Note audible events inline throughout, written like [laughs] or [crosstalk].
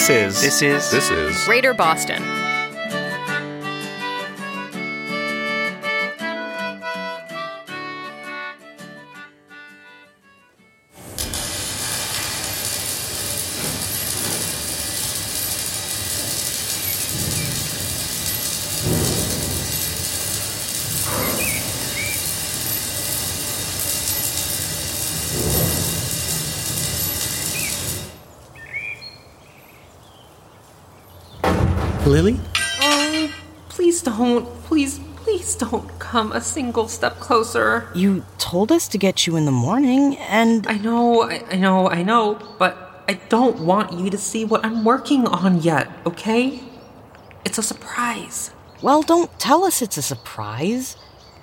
This is. This is. This is. Greater Boston. Lily? Oh, please don't. Please, please don't come a single step closer. You told us to get you in the morning, and I know, I, I know, I know, but I don't want you to see what I'm working on yet, okay? It's a surprise. well, don't tell us it's a surprise.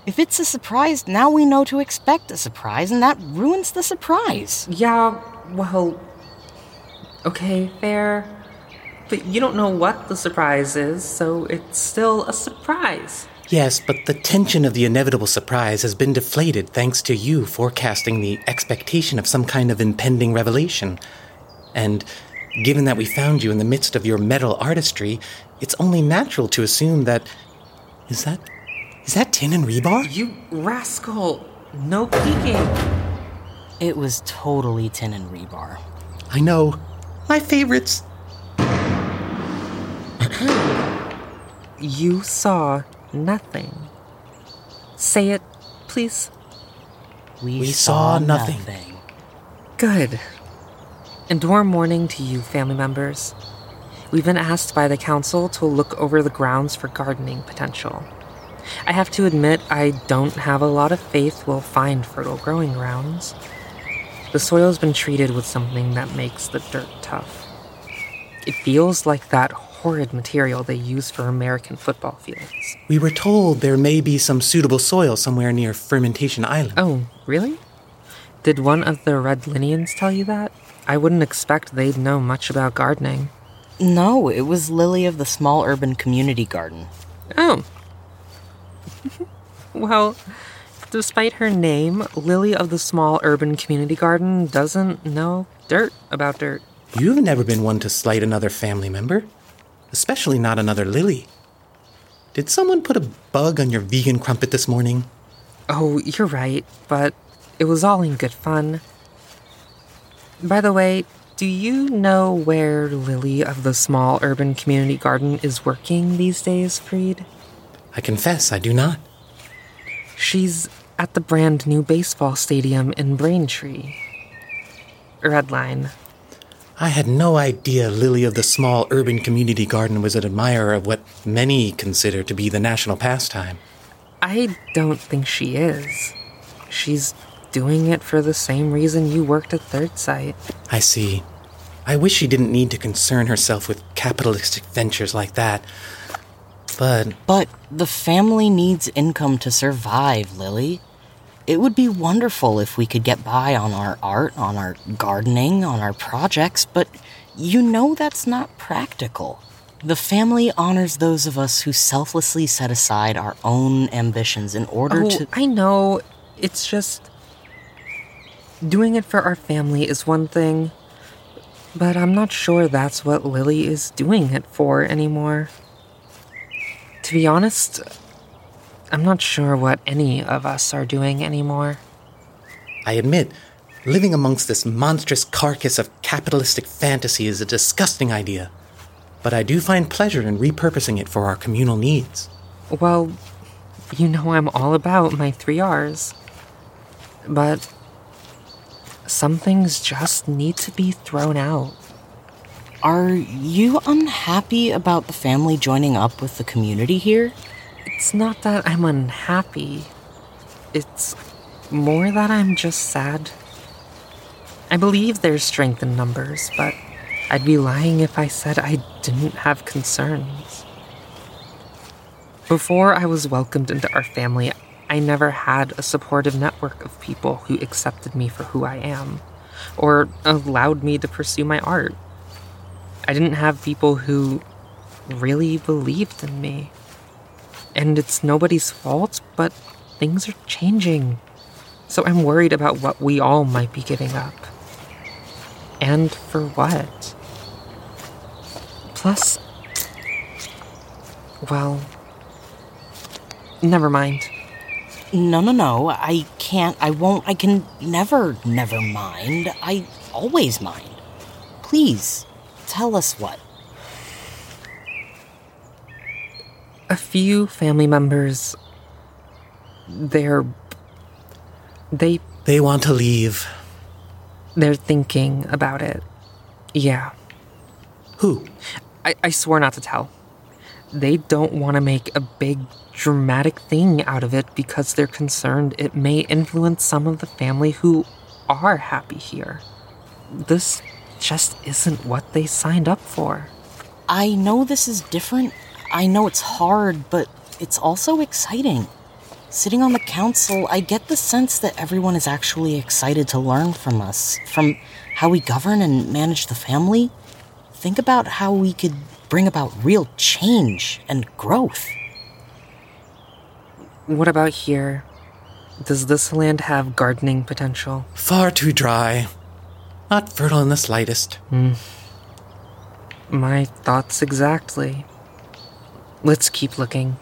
If it's a surprise, now we know to expect a surprise, and that ruins the surprise. Yeah, well, okay, fair. But you don't know what the surprise is, so it's still a surprise. Yes, but the tension of the inevitable surprise has been deflated thanks to you forecasting the expectation of some kind of impending revelation. And given that we found you in the midst of your metal artistry, it's only natural to assume that. Is that. Is that tin and rebar? You rascal! No peeking! It was totally tin and rebar. I know. My favorites. Hmm. You saw nothing. Say it, please. We, We saw nothing. Good. And warm morning to you, family members. We've been asked by the council to look over the grounds for gardening potential. I have to admit, I don't have a lot of faith we'll find fertile growing grounds. The soil's been treated with something that makes the dirt tough. It feels like that horrid material they use for American football fields. We were told there may be some suitable soil somewhere near Fermentation Island. Oh, really? Did one of the Red Linians tell you that? I wouldn't expect they'd know much about gardening. No, it was Lily of the small urban community garden. Oh. [laughs] well, despite her name, Lily of the small urban community garden doesn't know dirt about dirt. You've never been one to slight another family member, especially not another Lily. Did someone put a bug on your vegan crumpet this morning? Oh, you're right, but it was all in good fun. By the way, do you know where Lily of the small urban community garden is working these days, Freed? I confess, I do not. She's at the brand new baseball stadium in Braintree. Redline. I had no idea Lily of the small urban community garden was an admirer of what many consider to be the national pastime. I don't think she is. She's doing it for the same reason you worked at Third Sight. I see. I wish she didn't need to concern herself with capitalistic ventures like that. But But the family needs income to survive, Lily. It would be wonderful if we could get by on our art, on our gardening, on our projects, but you know that's not practical. The family honors those of us who selflessly set aside our own ambitions in order Oh, to. I know. It's just. Doing it for our family is one thing, but I'm not sure that's what Lily is doing it for anymore. To be honest, I'm not sure what any of us are doing anymore. I admit, living amongst this monstrous carcass of capitalistic fantasy is a disgusting idea. But I do find pleasure in repurposing it for our communal needs. Well, you know I'm all about my three R's. But some things just need to be thrown out. Are you unhappy about the family joining up with the community here? It's not that I'm unhappy. It's more that I'm just sad. I believe there's strength in numbers, but I'd be lying if I said I didn't have concerns. Before I was welcomed into our family, I never had a supportive network of people who accepted me for who I am, or allowed me to pursue my art. I didn't have people who really believed in me. And it's nobody's fault, but things are changing. So I'm worried about what we all might be giving up. And for what? Plus, well, never mind. No, no, no. I can't. I won't. I can never, never mind. I always mind. Please, tell us what. A few family members. They're. They. They want to leave. They're thinking about it. Yeah. Who? I, I swore not to tell. They don't want to make a big dramatic thing out of it because they're concerned it may influence some of the family who are happy here. This just isn't what they signed up for. I know this is different. I know it's hard, but it's also exciting. Sitting on the council, I get the sense that everyone is actually excited to learn from us, from how we govern and manage the family. Think about how we could bring about real change and growth. What about here? Does this land have gardening potential? Far too dry. Not fertile in the slightest. Hmm. My thoughts exactly. Let's keep looking.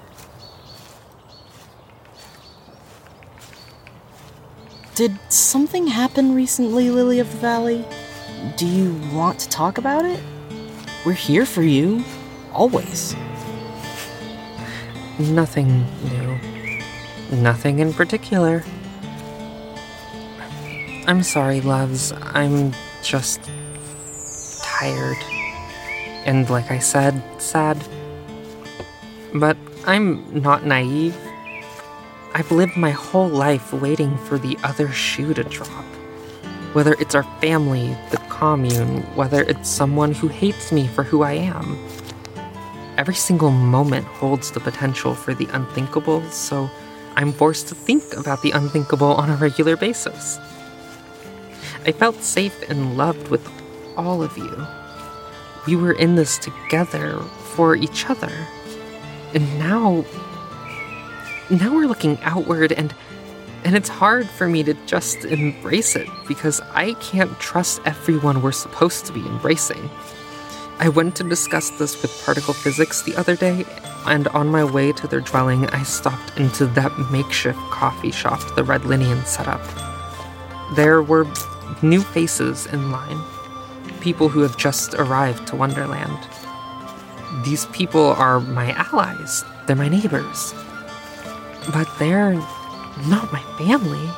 Did something happen recently, Lily of the Valley? Do you want to talk about it? We're here for you, always. Nothing new. Nothing in particular. I'm sorry, loves. I'm just tired. And like I said, sad. But I'm not naive. I've lived my whole life waiting for the other shoe to drop. Whether it's our family, the commune, whether it's someone who hates me for who I am. Every single moment holds the potential for the unthinkable, so I'm forced to think about the unthinkable on a regular basis. I felt safe and loved with all of you. We were in this together for each other. And now. Now we're looking outward, and. And it's hard for me to just embrace it because I can't trust everyone we're supposed to be embracing. I went to discuss this with particle physics the other day, and on my way to their dwelling, I stopped into that makeshift coffee shop the Red Linian set up. There were new faces in line, people who have just arrived to Wonderland. These people are my allies, they're my neighbors. But they're not my family.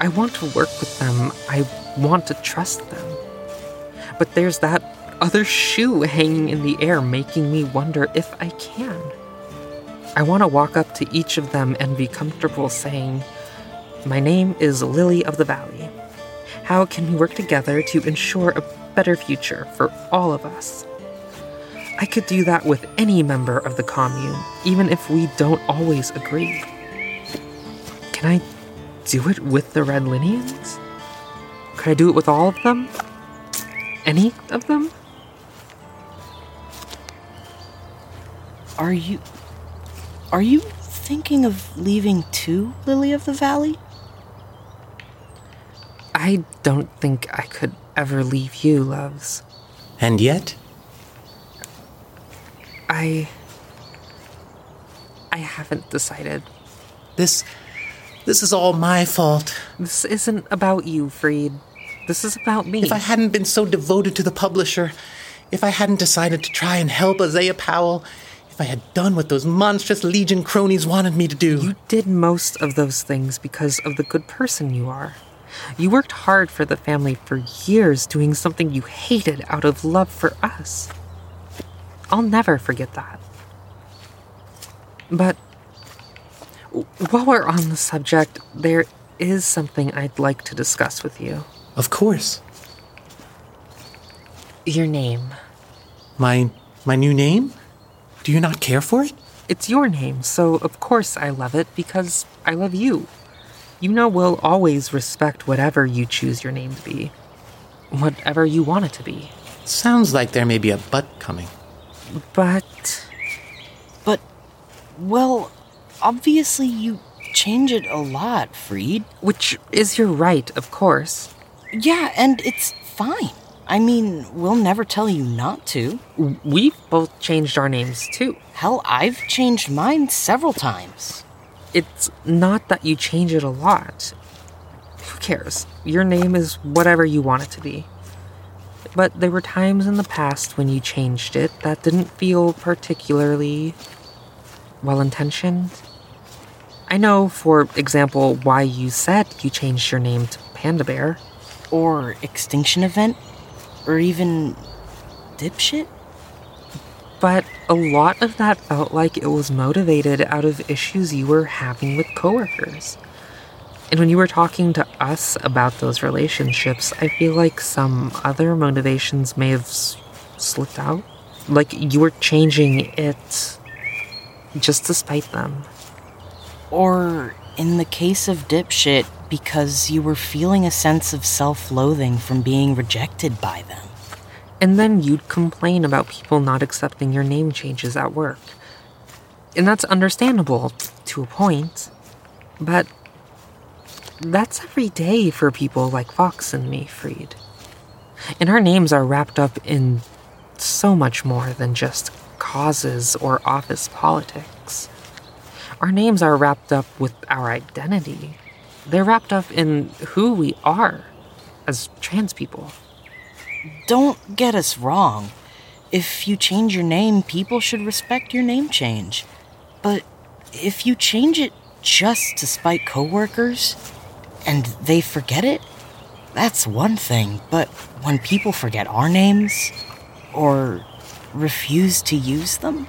I want to work with them, I want to trust them. But there's that other shoe hanging in the air, making me wonder if I can. I want to walk up to each of them and be comfortable saying, My name is Lily of the Valley. How can we work together to ensure a better future for all of us? I could do that with any member of the commune, even if we don't always agree. Can I do it with the Red Linians? Could I do it with all of them? Any of them? Are you. Are you thinking of leaving too, Lily of the Valley? I don't think I could ever leave you, loves. And yet, I. I haven't decided. this. This is all my fault. This isn't about you, Freed. This is about me. If I hadn't been so devoted to the publisher, if I hadn't decided to try and help Isaiah Powell, if if I had done what those monstrous Legion cronies wanted me to do. You did most of those things because of the good person you are. You worked hard for the family for years doing something you hated out of love for us. I'll never forget that. But while we're on the subject, there is something I'd like to discuss with you. Of course. Your name. My my new name? Do you not care for it? It's your name, so of course I love it because I love you. You know we'll always respect whatever you choose your name to be. Whatever you want it to be. Sounds like there may be a but coming. But But, well, obviously you change it a lot, Freed. which is your right, of course. Yeah, and it's fine. I mean, we'll never tell you not to. We've both changed our names too. Hell, I've changed mine several times. It's not that you change it a lot. Who cares? Your name is whatever you want it to be. But there were times in the past when you changed it that didn't feel particularly well intentioned. I know, for example, why you said you changed your name to Panda Bear. Or Extinction Event. Or even. Dipshit? But a lot of that felt like it was motivated out of issues you were having with coworkers. And when you were talking to us about those relationships, I feel like some other motivations may have s- slipped out. Like you were changing it just to spite them. Or, in the case of Dipshit, because you were feeling a sense of self loathing from being rejected by them. And then you'd complain about people not accepting your name changes at work. And that's understandable to a point. But that's every day for people like Fox and me, Freed. And our names are wrapped up in so much more than just causes or office politics. Our names are wrapped up with our identity. They're wrapped up in who we are as trans people. Don't get us wrong. If you change your name, people should respect your name change. But if you change it just to spite coworkers and they forget it, that's one thing. But when people forget our names or refuse to use them,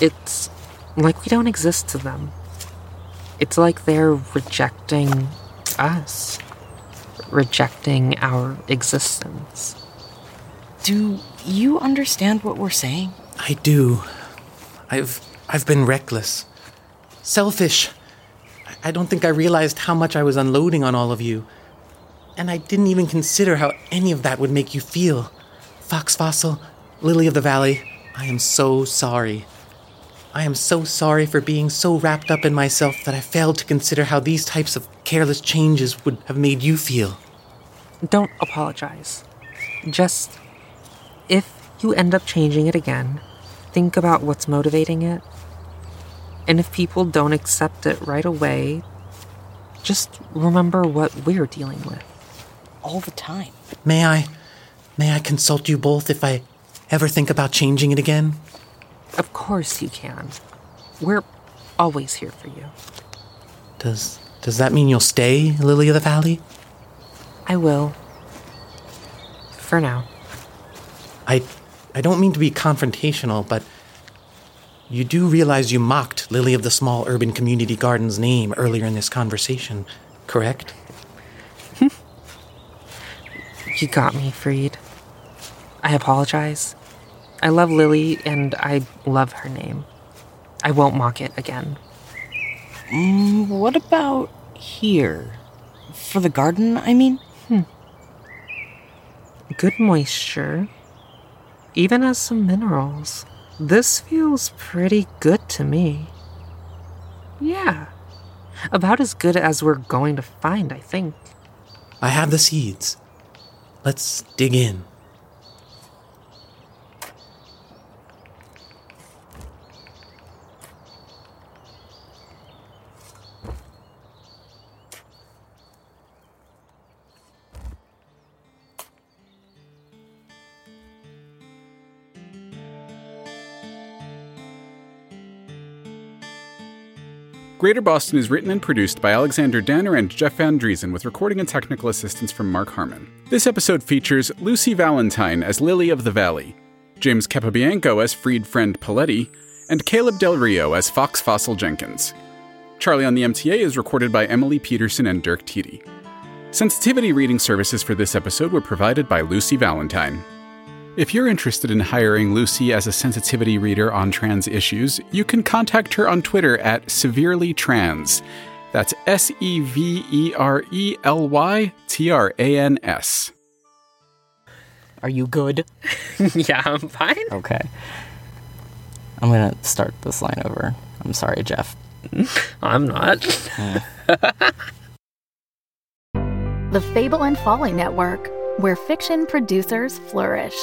It's like we don't exist to them. It's like they're rejecting us, rejecting our existence. do you understand what we're saying? I do. I've I've been reckless. Selfish. I- don't think I realized how much I was unloading on all of you. And I didn't even consider how any of that would make you feel. Fox Fossil, Lily of the Valley, I am so sorry. I am so sorry for being so wrapped up in myself that I failed to consider how these types of careless changes would have made you feel. Don't apologize. Just, if you end up changing it again, think about what's motivating it. And if people don't accept it right away, just remember what we're dealing with. All the time. May I may I consult you both if I ever think about changing it again? Of course you can. We're always here for you. Does does that mean you'll stay, Lily of the Valley? I will. For now. I I don't mean to be confrontational, but you do realize you mocked Lily of the Small Urban Community Garden's name earlier in this conversation, correct? You got me, Freed. I apologize. I love Lily and I love her name. I won't mock it again. Mm, what about here? For the garden, I mean? Hmm. Good moisture. Even has some minerals. This feels pretty good to me. Yeah. About as good as we're going to find, I think. I have the seeds. Let's dig in. Greater Boston is written and produced by Alexander Danner and Jeff Van Dreason with recording and technical assistance from Marck Harmon. This episode features Lucy Valentine as Lily of the Valley, James Capobianco as Freed Friend Poletti, and Caleb Del Rio as Fox Fossil Jenkins. Charlie on the MTA is recorded by Emily Petersen and Dirk Tiede. Sensitivity reading services for this episode were provided by Lucy Valentine. If you're interested in hiring Lucy as a sensitivity reader on trans issues, you can contact her on Twitter at severely trans. That's S E V E R E L Y T R A N S. Are you good? [laughs] [laughs] yeah, I'm fine. Okay. I'm gonna start this line over. I'm sorry, Jeff. [laughs] I'm not. The Fable and Folly Network, where fiction producers flourish.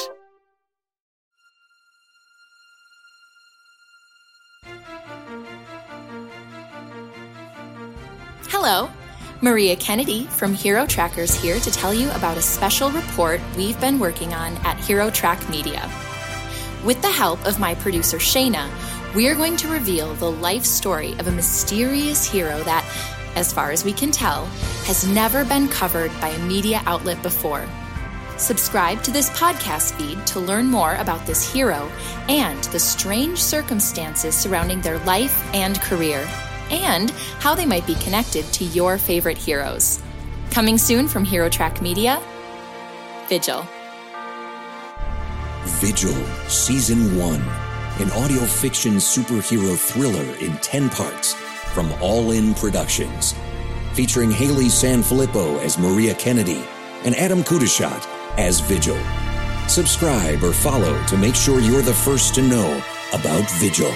Hello, Maria Kennedy from Hero Trackers here to tell you about a special report we've been working on at Hero Track Media. With the help of my producer Shayna, we are going to reveal the life story of a mysterious hero that, as far as we can tell, has never been covered by a media outlet before. Subscribe to this podcast feed to learn more about this hero and the strange circumstances surrounding their life and career, and how they might be connected to your favorite heroes. Coming soon from Hero Track Media, Vigil. Vigil, Season 1, an audio fiction superhero thriller in 10 parts from All In Productions. Featuring Haley Sanfilippo as Maria Kennedy and Adam Kudashat as Vigil. Subscribe or follow to make sure you're the first to know about Vigil.